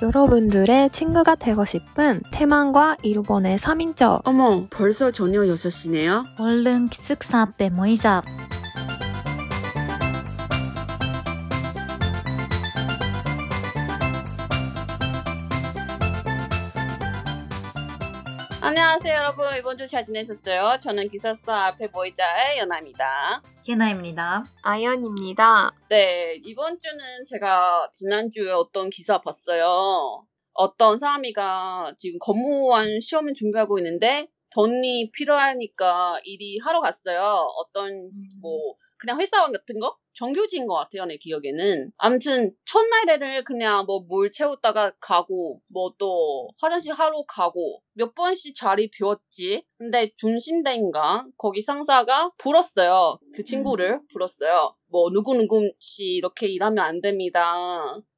여러분들의 친구가 되고 싶은 태만과 일본의 3인조 어머, 벌써 저녁 6시네요? 얼른 기숙사 앞에 모이자. 안녕하세요, 여러분. 이번 주 잘 지내셨어요? 저는 기사사 앞에 보이자의 연아입니다. 예나입니다. 아연입니다. 네, 이번 주는 제가 지난주에 어떤 기사 봤어요. 어떤 사람이가 지금 공무원 시험을 준비하고 있는데 돈이 필요하니까 일이 하러 갔어요. 어떤 뭐 그냥 회사원 같은 거? 정규직인 것 같아요, 내 기억에는. 아무튼 첫날에를 그냥 뭐 물 채우다가 가고 뭐 또 화장실 하러 가고 몇 번씩 자리 비웠지. 근데 중심대인가 거기 상사가 불었어요. 그 친구를 불었어요. 뭐 누구누구 씨 이렇게 일하면 안 됩니다.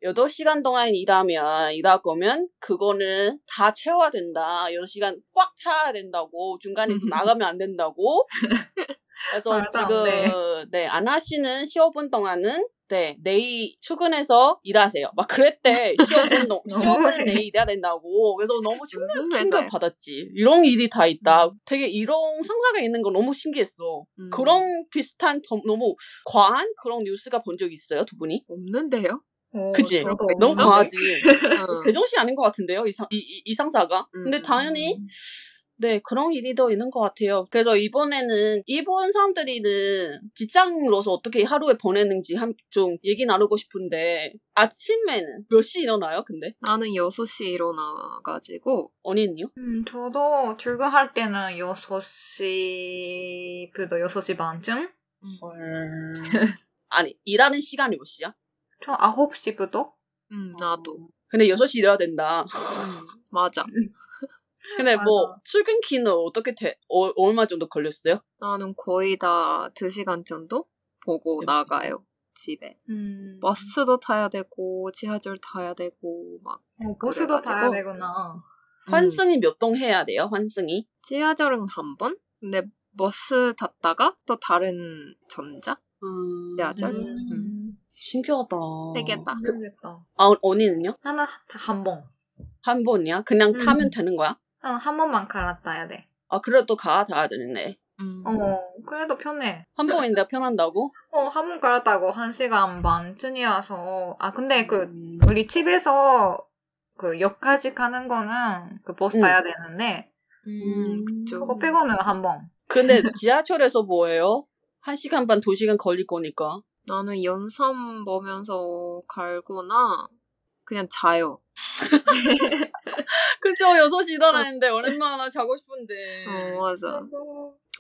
8시간 동안 일하면 일할 거면 그거는 다 채워야 된다. 8시간 꽉 차야 된다고 중간에서 나가면 안 된다고. 그래서 지금 돼. 네, 안 하시는 15분 동안은 네, 내일 출근해서 일하세요. 막 그랬대. 시험은, 너- 시험은 내일 일해야 된다고. 그래서 너무 충격, 충격? 받았지. 이런 일이 다 있다. 되게 이런 상사가 있는 거 너무 신기했어. 음. 그런 비슷한 더- 너무 과한 그런 뉴스가 본 적 있어요, 두 분이? 없는데요? 어, 그치? 저도 너무? 과하지. 어. 제정신 아닌 것 같은데요, 이, 상, 이, 이, 이 상사가. 근데 음. 당연히 네, 그런 일이 더 있는 것 같아요. 그래서 이번에는 일본 사람들이는 직장으로서 어떻게 하루에 보내는지 한, 좀 얘기 나누고 싶은데, 아침에는 몇 시 일어나요, 근데? 나는 6시 일어나가지고 언니는요? 음, 저도 출근할 때는 6시부터 6시 반쯤? 아니, 일하는 시간이 몇 시야? 저 9시부터? 음, 나도 근데 6시 일해야 된다. 음, 맞아. 근데 뭐, 맞아. 출근기는 어떻게 돼? 어, 얼마 정도 걸렸어요? 나는 거의 다 2시간 정도 보고 나가요. 집에. 음. 버스도 타야 되고 지하철 타야 되고 막 어, 버스도. 타야 되구나. 음, 환승이 몇 동 해야 돼요, 환승이? 지하철은 한 번? 근데 버스 탔다가 또 다른 전자? 음, 지하철? 음. 신기하다. 세 개다. 모르겠다. 아, 언니는요? 나는 다한 번. 한 번이야? 그냥 음. 타면 되는 거야? 응, 한 번만 갈아타야 돼. 아, 그래도 갈아타야 되네. 음. 어, 그래도 편해. 한 번인데 편한다고? 어, 한 번 갈았다고 한 시간 반쯤이라서. 아, 근데 그, 음. 우리 집에서 그 역까지 가는 거는 그 버스 음. 타야 되는데, 음, 그쵸. 그거 빼고는 한 번. 근데 지하철에서 뭐예요? 한 시간 반, 두 시간 걸릴 거니까. 나는 연삼 보면서 갈거나 그냥 자요. 그죠? 6시 일어나는데 얼마나 자고 싶은데. 어, 맞아.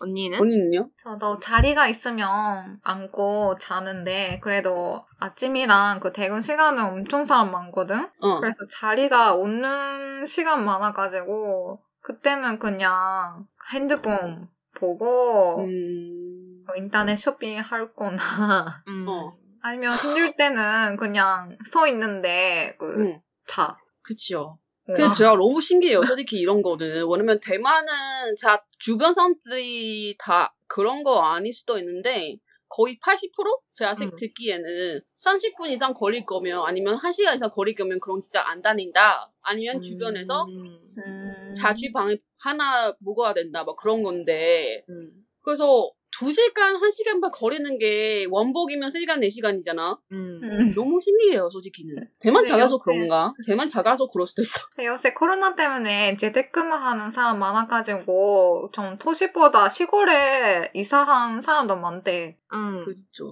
언니는? 언니는요? 저도 자리가 있으면 앉고 자는데, 그래도 아침이랑 그 퇴근 시간은 엄청 사람 많거든? 어. 그래서 자리가 없는 시간 많아가지고, 그때는 그냥 핸드폰 보고, 음. 뭐 인터넷 쇼핑 할 거나, 음. 어. 아니면 힘들 때는 그냥 서 있는데, 그, 응. 자. 그치요. 어. 근데 제가 너무 신기해요. 솔직히 이런 거는. 왜냐면 대만은 자, 주변 사람들이 다 그런 거 아닐 수도 있는데, 거의 80%? 제가 생 음. 듣기에는 30분 이상 걸릴 거면, 아니면 1시간 이상 걸릴 거면 그런 진짜 안 다닌다. 아니면 주변에서 음. 음. 자취방 하나 묵어야 된다. 막 그런 건데. 음. 그래서 2시간, 1시간 반 거리는 게 원복이면 3시간, 4시간이잖아. 음. 음. 너무 신기해요, 솔직히는. 대만 근데 작아서 그런가? 대만 작아서 그럴 수도 있어. 요새 코로나 때문에 재택근무하는 사람 많아가지고 좀 도시보다 시골에 이사한 사람도 많대. 응. 그죠.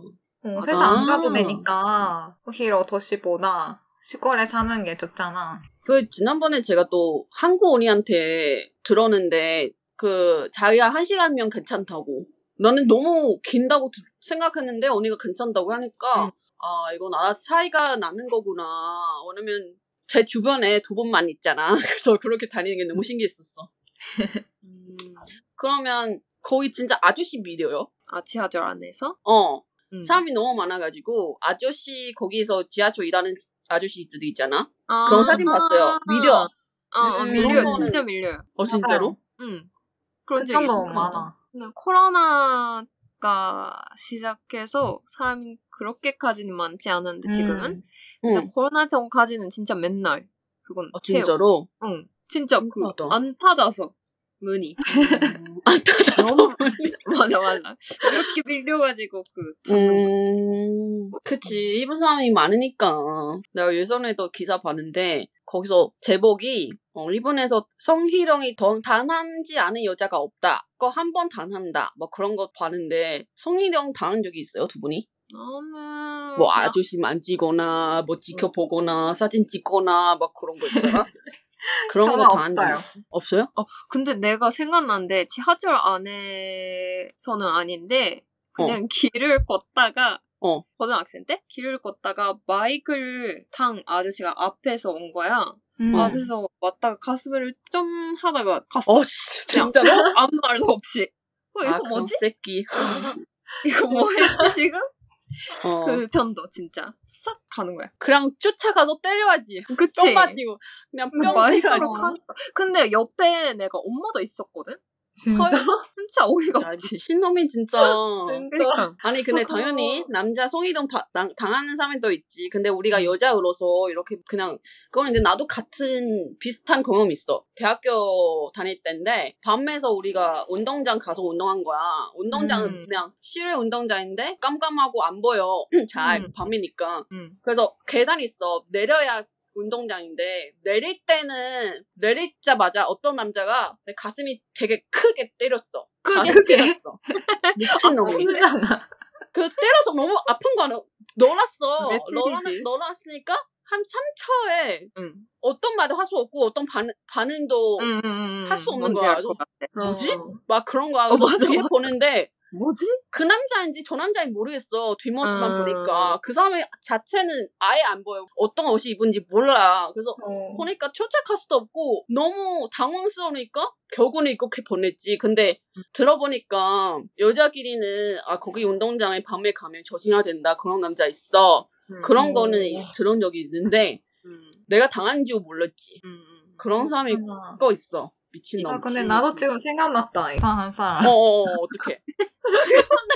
어, 맞아. 회사 안 가도 아. 되니까 오히려 도시보다 시골에 사는 게 좋잖아. 그 지난번에 제가 또 한국 언니한테 들었는데 그 자기가 한 시간이면 괜찮다고. 나는 너무 긴다고 드- 생각했는데 언니가 괜찮다고 하니까 응. 아 이건 나 차이가 나는 거구나. 왜냐면 제 주변에 두 분만 있잖아. 그래서 그렇게 다니는 게 너무 신기했었어. 음. 그러면 거의 진짜 아저씨 미디어요. 아, 지하철 안에서? 어 음. 사람이 너무 많아가지고 아저씨 거기서 지하철 일하는 아저씨들이 있잖아. 아, 그런 사진 봤어요. 밀려. 어, 어, 음, 밀려. 거는- 진짜 밀려요. 어 진짜로? 응. 그런 그적 정도 있어. 많아. 코로나가 시작해서 사람이 그렇게까지는 많지 않은데 지금은 음. 근데 응. 코로나 전까지는 진짜 맨날 그건 아, 태워. 진짜로? 응. 진짜 그. 안 닫아서 문이 안 닫아서 너무 맞아 맞아 이렇게 밀려가지고 그 거. 음, 그치. 일본 사람이 많으니까. 내가 예전에도 기사 봤는데, 거기서 제목이, 어, 일본에서 성희롱이 더 당하지 않은 여자가 없다. 그거 한번 당한다. 뭐 그런 거 봤는데, 성희롱 당한 적이 있어요, 두 분이? 너무 뭐 아저씨 만지거나, 뭐 지켜보거나, 사진 찍거나, 막 그런 거 있잖아? 그런 거 없어요. 있- 없어요? 근데 내가 생각났는데 지하철 안에서는 아닌데 그냥 길을 걷다가 어. 고등학생 때 길을 걷다가 마이크를 탄 아저씨가 앞에서 온 거야. 음. 어. 앞에서 왔다가 가슴을 좀 하다가 갔어. 어, 진짜로? 아무 말도 없이. 어, 이거 아, 뭐지? 새끼. 이거 뭐 했지 지금? 어. 그 전도 진짜 싹 가는 거야. 그냥 쫓아가서 때려야지. 그치? 뿅 맞지고. 그냥 뿅 마이크로 때려야지. 가니까. 근데 옆에 내가 엄마도 있었거든? 진짜? 진짜 어이가 야, 없지. 미친놈이 진짜. 그러니까. 아니 근데 당연히 남자 성희롱 바- 당- 당하는 사람이 또 있지. 근데 우리가 여자로서 이렇게 그냥 그건 이제 나도 같은 비슷한 경험이 있어. 대학교 다닐 때인데 밤에서 우리가 운동장 가서 운동한 거야. 운동장은 음. 그냥 실외 운동장인데 깜깜하고 안 보여. 잘 음. 밤이니까. 응. 그래서 계단이 있어. 내려야 운동장인데 내릴 때는 내리자마자 어떤 남자가 내 가슴이 되게 크게 때렸어. 크게? 가슴 때렸어. 미친놈이. 아프잖아. 그 때려서 너무 아픈 거야. 놀았어. 왜 놀았, 때리지? 놀았으니까 한 3초에 응. 어떤 말도 할 수 없고 어떤 반, 반응도 응, 응, 응. 할수 없는 거야. 뭐지? 어. 막 그런 거야. 어, 맞아, 뒤에. 보는데 뭐지? 그 남자인지 저 남자인지 모르겠어. 뒷모습만 음. 보니까. 그 사람의 자체는 아예 안 보여. 어떤 옷이 입은지 몰라. 그래서 어. 보니까 쫓아갈 수도 없고 너무 당황스러우니까 결국은 이렇게 보냈지. 근데 음. 들어보니까 여자끼리는 아 거기 운동장에 밤에 가면 조심해야 된다. 그런 남자 있어. 그런 음. 거는 들은 적이 있는데 음, 내가 당한 줄 몰랐지. 음, 음. 그런 사람이. 거 있어. 미친놈. 아, 근데 나도 지금 생각났다. 이상한 사람. 어 어 어떡해.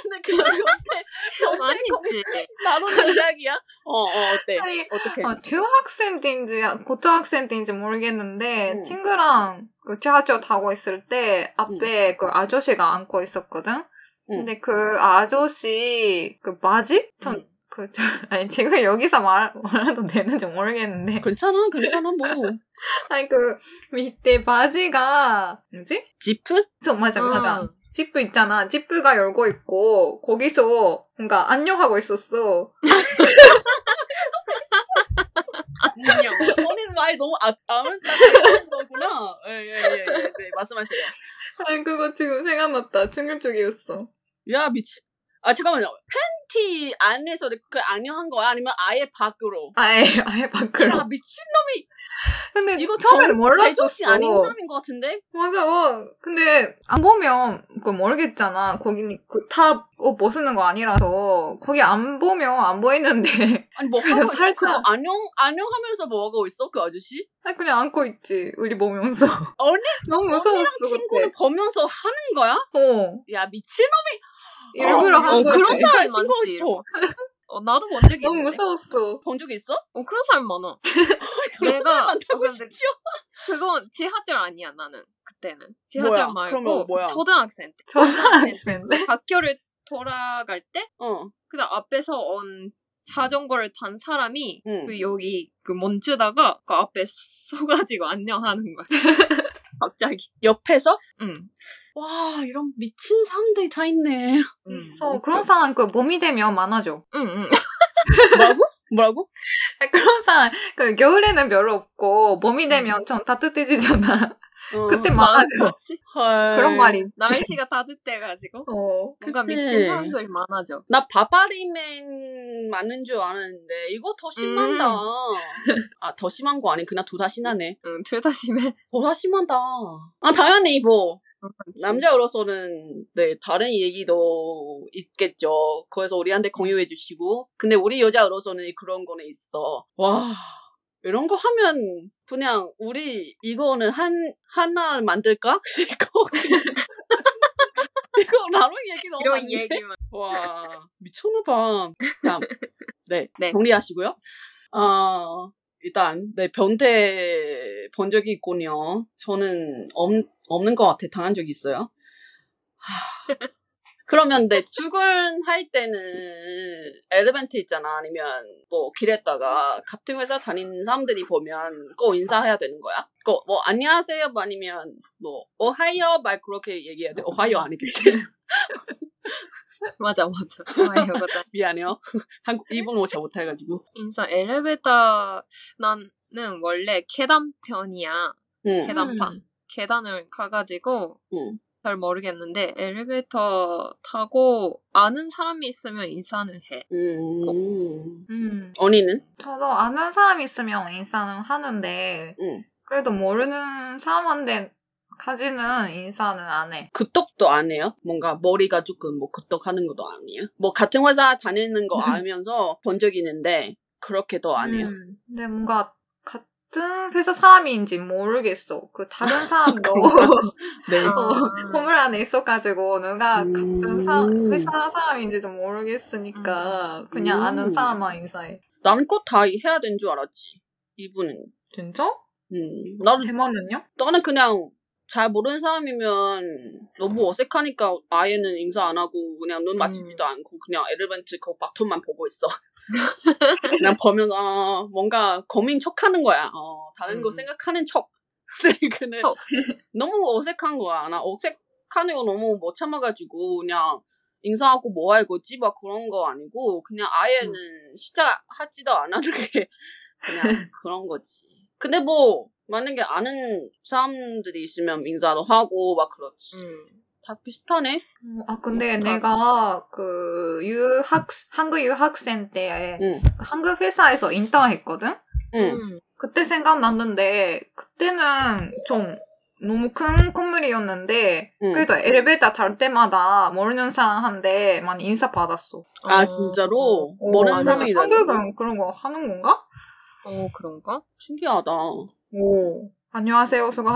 근데 그런 옆에 많이 옆에 있지. 나로는 이야기야? 어 어 어때? 아니, 어떡해? 아, 중학생 때인지 고등학생 때인지 모르겠는데 응. 친구랑 그 지하철 타고 있을 때 앞에 그 아저씨가 앉고 있었거든. 근데 그 아저씨 그 바지? 전 응. 그, 저, 아니, 지금 여기서 말, 말해도 되는지 모르겠는데. 괜찮아 괜찮아 뭐. 아니, 그, 밑에 바지가, 뭐지? 지프? 저, 맞아, 맞아. 응. 지프 있잖아. 지프가 열고 있고, 거기서 뭔가 안녕하고 있었어. 안녕. 언니 말이 너무 아, 아물딱한 거구나. 예예 예 예, 네, 말씀하세요. 아니, 그거 지금 생각났다. 충격적이었어. 야 미치. 아 잠깐만요. 팬 티 안에서 그 안녕한 거야? 아니면 아예 밖으로? 아예, 아예 밖으로. 야 미친놈이 근데 이거 처음에는 정- 몰랐었어. 제정신 아닌 사람인 것 같은데? 맞아. 근데 안 보면 그 모르겠잖아. 거기 그탑 옷 벗는 거 아니라서 거기 안 보면 안 보이는데 아니 뭐 하고 있어? 살짝- 그거 안녕 안녕하면서 뭐 하고 있어? 그 아저씨? 아, 그냥 안고 있지. 우리 보면서. 언니 너무 무서웠어 언니랑 친구는 그때. 보면서 하는 거야? 어. 야 미친. 일부러 어, 한 어. 그런 신고하고 많지. 싶어. 어, 나도 본 적이 너무 있는데. 무서웠어. 본 적 있어? 어, 그런 사람 많아. 그런 내가- 사람 많다고 어, 싶지요? 그건 지하철 아니야, 나는. 그때는. 지하철 뭐야? 말고 뭐야? 초등학생 때. 초등학생인데? 학교를 돌아갈 때 어. 그다음 앞에서 온 자전거를 탄 사람이 응. 그 여기 그 멈추다가 그 앞에 서가지고 안녕하는 거야. 갑자기. 옆에서? 응. 와 이런 미친 사람들이 다 있네. 응. 있어. 그런 사람 그 몸이 되면 많아져. 응, 응. 뭐라고? 뭐라고? 아, 그런 사람 그 겨울에는 별로 없고 몸이 되면 좀 따뜻해지잖아. 어. 그때 많아져. 많았지. 헐. 그런 말이. 날씨가 따뜻해가지고 어. 뭔가 그치. 미친 사람들이 많아져. 나 바바리맨 맞는 줄 알았는데 이거 더 심하다. 아더 심한 거 아니 그냥 둘 다 심하네. 응, 둘 다 심해. 더다 심하다. 아 당연히 뭐 남자로서는 네 다른 얘기도 있겠죠. 그래서 우리한테 공유해 주시고 근데 우리 여자로서는 그런 거는 있어. 와 이런 거 하면 그냥 우리 이거는 한 하나 만들까? 이거 이거 나로 얘기 너무 이런? 얘기만. 와 미쳤나봐. 다음 네, 네. 정리하시고요. 어 일단 네 변태 본 적이 있군요. 저는 없, 없는 것 같아. 당한 적이 있어요. 하, 그러면 네 출근할 때는 엘리멘트 있잖아. 아니면 뭐 길에다가 같은 회사 다니는 사람들이 보면 꼭 인사해야 되는 거야? 꼭 뭐 안녕하세요 뭐 아니면 뭐 오하이어 말 그렇게 얘기해야 돼. 오하이어 아니겠지? 맞아 맞아. 오하이오 고자. 미안해요. 한국 일본어 잘 못해가지고. 인사 엘리베이터 나는 원래 계단 편이야. 응. 계단판. 음. 계단을 가가지고 응. 잘 모르겠는데 엘리베이터 타고 아는 사람이 있으면 인사는 해. 음. 음. 언니는? 저도 아는 사람 있으면 인사는 하는데 응. 그래도 모르는 사람한테 까지는 인사는 안 해. 그떡도 안 해요? 뭔가 머리가 조금 뭐 그떡하는 것도 아니에요? 뭐 같은 회사 다니는 거 알면서 본 적이 있는데 그렇게도 안 해요? 음. 근데 뭔가 같은 회사 사람인지 모르겠어. 그 다른 사람도 네. 어, 건물 안에 있어가지고 누가 음. 같은 사, 회사 사람인지도 모르겠으니까 그냥 음. 아는 사람만 인사해. 나는 꼭 다 해야 되는 줄 알았지. 이분은. 진짜? 음. 나는, 대만은요? 나는 그냥 잘 모르는 사람이면 너무 어색하니까 아예는 인사 안 하고 그냥 눈 맞추지도 않고 그냥 엘리멘트 그 바톤만 보고 있어. 그냥 보면 어, 뭔가 고민 척하는 거야. 어, 다른 거 음. 생각하는 척. 근데 그는 척. 너무 어색한 거야. 나 어색하는 거 너무 못 참아가지고 그냥 인사하고 뭐 할 거지 막 그런 거 아니고 그냥 아예는 시작하지도 안 하는 게 그냥 그런 거지. 근데 뭐 만약에 아는 사람들이 있으면 인사도 하고 막 그렇지. 음. 다 비슷하네. 어, 아 근데 비슷하다. 내가 그 유학 한국 유학생 때 응. 한국 회사에서 인턴했거든. 응. 음. 그때 생각났는데 그때는 좀 너무 큰 건물이었는데 응. 그래도 엘리베이터 탈 때마다 모르는 사람한테 많이 인사 받았어. 아 진짜로 어, 모르는 맞아. 사람이 한국은 그런 거 하는 건가? 어 그런가? 신기하다. 오 안녕하세요 수고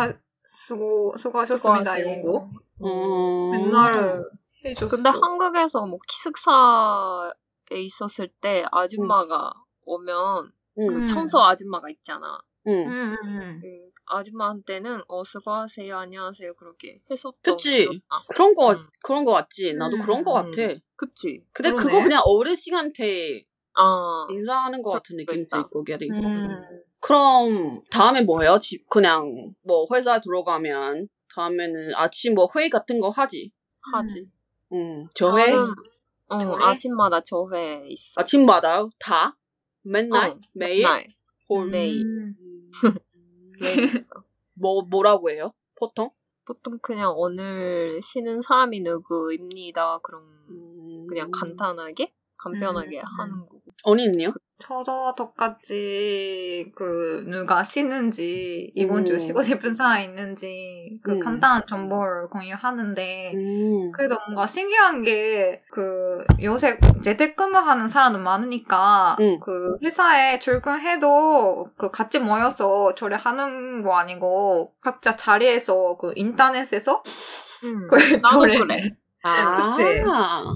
수고 수고하셨습니다 이런 거 음. 맨날 해줬어. 근데 한국에서 뭐 기숙사에 있었을 때 아줌마가 오면 응. 그 음. 청소 아줌마가 있잖아. 응. 음, 음, 그 아줌마한테는 어 수고하세요 안녕하세요 그렇게 했었던 그치. 기억이 나. 그런 거 음. 그런 거 같지. 나도 음, 그런 거 같아. 음. 그치. 근데 그러네. 그거 그냥 어르신한테 아 인사하는 것 같은. 있고 걔도 있고. 음. 그럼 다음에 뭐 해요? 집 그냥 뭐 회사 들어가면 다음에는 아침 뭐 회의 같은 거 하지. 하지. 응. 저회 나는, 어 저회? 아침마다 저회 있어. 아침마다 다 맨날 어, 매일 날홀 매일 음. 매일 있어. 뭐 뭐라고 해요? 보통? 보통 그냥 오늘 쉬는 사람이 누구입니다. 그럼 음. 그냥 간단하게 간편하게 음. 하는 거고. 언니는요? 저도 똑같이 그 누가 쉬는지 이번 주 음. 쉬고 싶은 사람 있는지 그 음. 간단한 정보를 공유하는데 음. 그래도 뭔가 신기한 게 그 요새 재택근무하는 사람도 많으니까 음. 그 회사에 출근해도 그 같이 모여서 조례하는 거 아니고 각자 자리에서 그 인터넷에서 음, 그 나도. 그래. 아. 그치?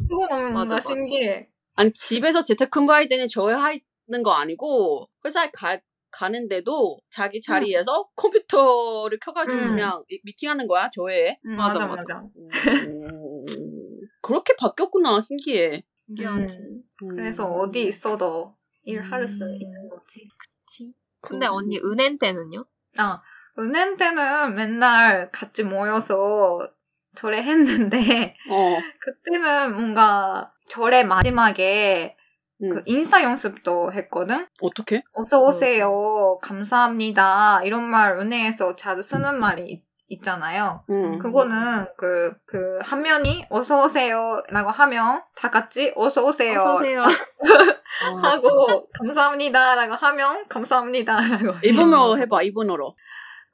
그거 너무 뭔가 맞아. 신기해. 아 니 집에서 재택근무할 때는 저회 하는 거 아니고 회사에 가 가는데도 자기 자리에서 컴퓨터를 켜가지고 음. 그냥 이- 미팅하는 거야 저회에. 음, 맞아, 맞아 맞아. 음, 그렇게 바뀌었구나 신기해. 신기하지. 음. 음. 그래서 어디 있어도 일할 수 음. 있는 거지. 그치. 근데 그- 언니 은행 때는요? 아, 은행 때는 맨날 같이 모여서 조례했는데 어. 그때는 뭔가 조례 마지막에 음. 그 인사 연습도 했거든. 어떻게? 어서 오세요, 감사합니다 이런 말 은행에서 자주 쓰는 말이 있, 있잖아요. 음. 그거는 그 그한 명이 어서 오세요 라고 하면 다 같이 어서 오세요 어서 오세요. 아, 하고 감사합니다 라고 하면 감사합니다 라고 일본어로 해봐 일본어로.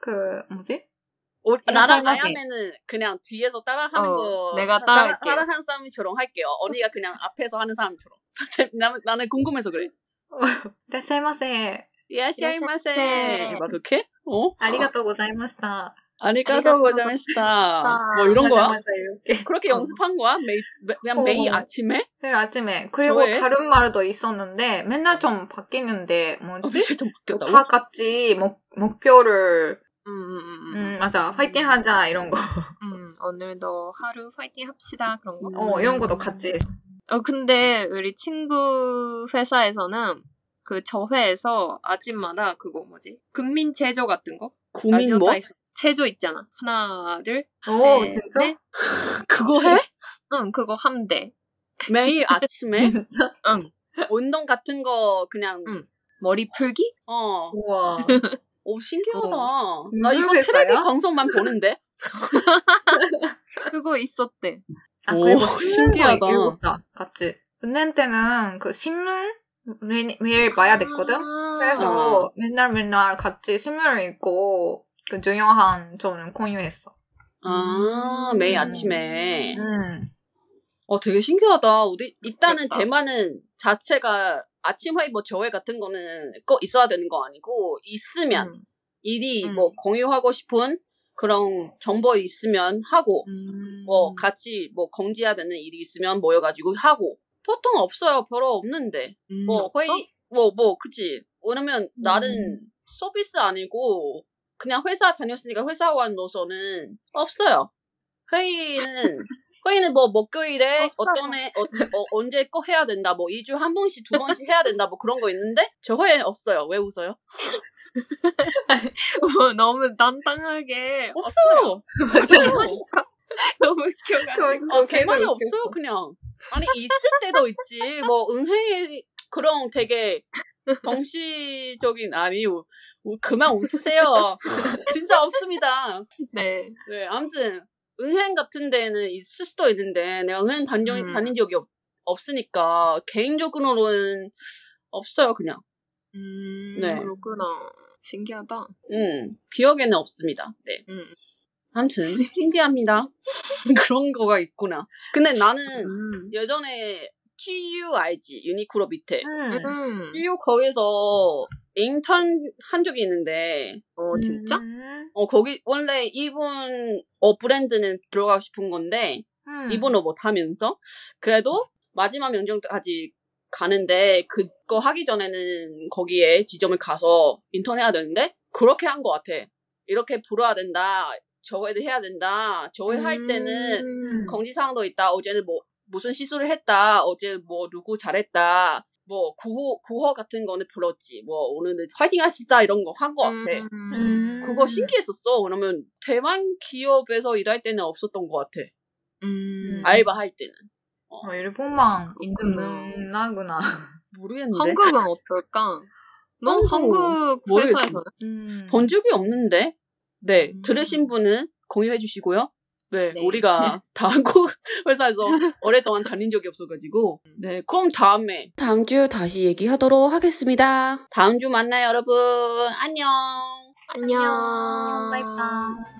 그 뭐지? 우리, 아, 나랑 아야매는 그냥 뒤에서 따라하는 어, 거 내가 따라 따라 하는 사람처럼 할게요. 언니가 그냥 앞에서 하는 사람처럼. 나는 나는 궁금해서 그래. 이라시마세. 이라시마세. 막 그렇게? 어? 아리가또 고자이마스타. 아리가또 고자이마스타. 뭐 이런 거야? 그렇게 연습한 거야? 매일 그냥 어. 매일 아침에? 매일 아침에. 그리고 저의? 다른 말도 있었는데 맨날 좀 바뀌는데 뭐지? 어, 좀 바뀌었다고? 뭐 다 같이 목 목표를 음, 음, 음, 음, 맞아. 화이팅 하자, 이런 거. 음. 오늘도 하루 파이팅 합시다 그런 거. 어, 이런 것도 같이. 어, 근데 우리 친구 회사에서는 그 저 회에서 아침마다 그거 뭐지? 국민 체조 같은 거? 라디오 뭐? 체조 있잖아. 하나, 둘, 오, 셋, 진짜? 넷. 그거 해? 응, 그거 한대. 매일 아침에? 진짜? 응. 운동 같은 거 그냥 응. 머리 풀기? 어. 우와. 오 신기하다. 어. 나 이거 테레비? 방송만 보는데. 그거 있었대. 아, 오, 그리고 신문도 신기하다. 읽었다, 같이. 은행 때는 그 신문 매, 매일 봐야 됐거든? 아. 그래서 맨날 맨날 같이 신문을 읽고 그 중요한 점을 공유했어. 아 음. 매일 아침에. 음. 어 되게 신기하다. 우리 일단은 그러니까. 대만은 자체가 아침 회의 뭐 저회 같은 거는 꼭 있어야 되는 거 아니고 있으면 음. 일이 음. 뭐 공유하고 싶은 그런 정보 있으면 하고 음. 뭐 같이 뭐 공지해야 되는 일이 있으면 모여가지고 하고 보통 없어요. 별로 없는데 음, 뭐? 회의 뭐뭐 그치 왜냐면 나는 음. 서비스 아니고 그냥 회사 다녔으니까 회사원으로서는 없어요. 회의는 회의는 뭐 목요일에. 어떤 애 어, 어, 언제 꼭 해야 된다 뭐 2주 한 번씩 두 번씩 해야 된다 뭐 그런 거 있는데 저 회에 없어요. 왜 웃어요? 뭐 너무 난당하게 없어요. 없어요. 하니까 너무 웃겨가지고. 어, 대만에 없어요, 그냥. 아니, 있을 때도 있지. 뭐, 은행, 그런 되게 정치적인, 아니, 우- 우- 그만 웃으세요. 진짜 없습니다. 네. 네, 아무튼, 은행 같은 데는 있을 수도 있는데, 내가 은행 다녀, 음. 다닌 적이 없, 없으니까, 개인적으로는 없어요, 그냥. 음, 네. 그렇구나. 신기하다. 음, 기억에는 없습니다. 네. 음. 아무튼, 신기합니다. 그런 거가 있구나. 근데 나는, 음. 예전에 GU 알지? 유니크로 밑에. 음. 음. GU 거기서 인턴 한 적이 있는데, 어, 진짜? 음. 어, 거기, 원래 일본 어 브랜드는 들어가고 싶은 건데, 음. 일본어 못하면서, 그래도 마지막 면접까지 가는데, 그거 하기 전에는 거기에 지점을 가서 인턴 해야 되는데, 그렇게 한 것 같아. 이렇게 불어야 된다. 저회도 해야 된다. 저회 할 때는 음. 공지사항도 있다. 어제는 뭐 무슨 실수를 했다. 어제 뭐 누구 잘했다. 뭐 구호 구호 같은 거는 불었지. 뭐 오늘은 화이팅 하시다 이런 거 한 거 같아. 음. 그거 신기했었어. 그러면 대만 기업에서 일할 때는 없었던 것 같아. 음. 알바 할 때는 어, 일본만 그렇구나. 있나구나. 모르겠는데 한국은 어떨까? 너 한국 한국. 회사에서는? 음. 본 적이 없는데. 네 음. 들으신 분은 공유해 주시고요. 네, 네. 우리가 다 한국 회사에서 오랫동안 다닌 적이 없어가지고. 네, 그럼 다음에. 다음 주 다시 얘기하도록 하겠습니다. 다음 주 만나요, 여러분. 안녕. 안녕. 바이바이.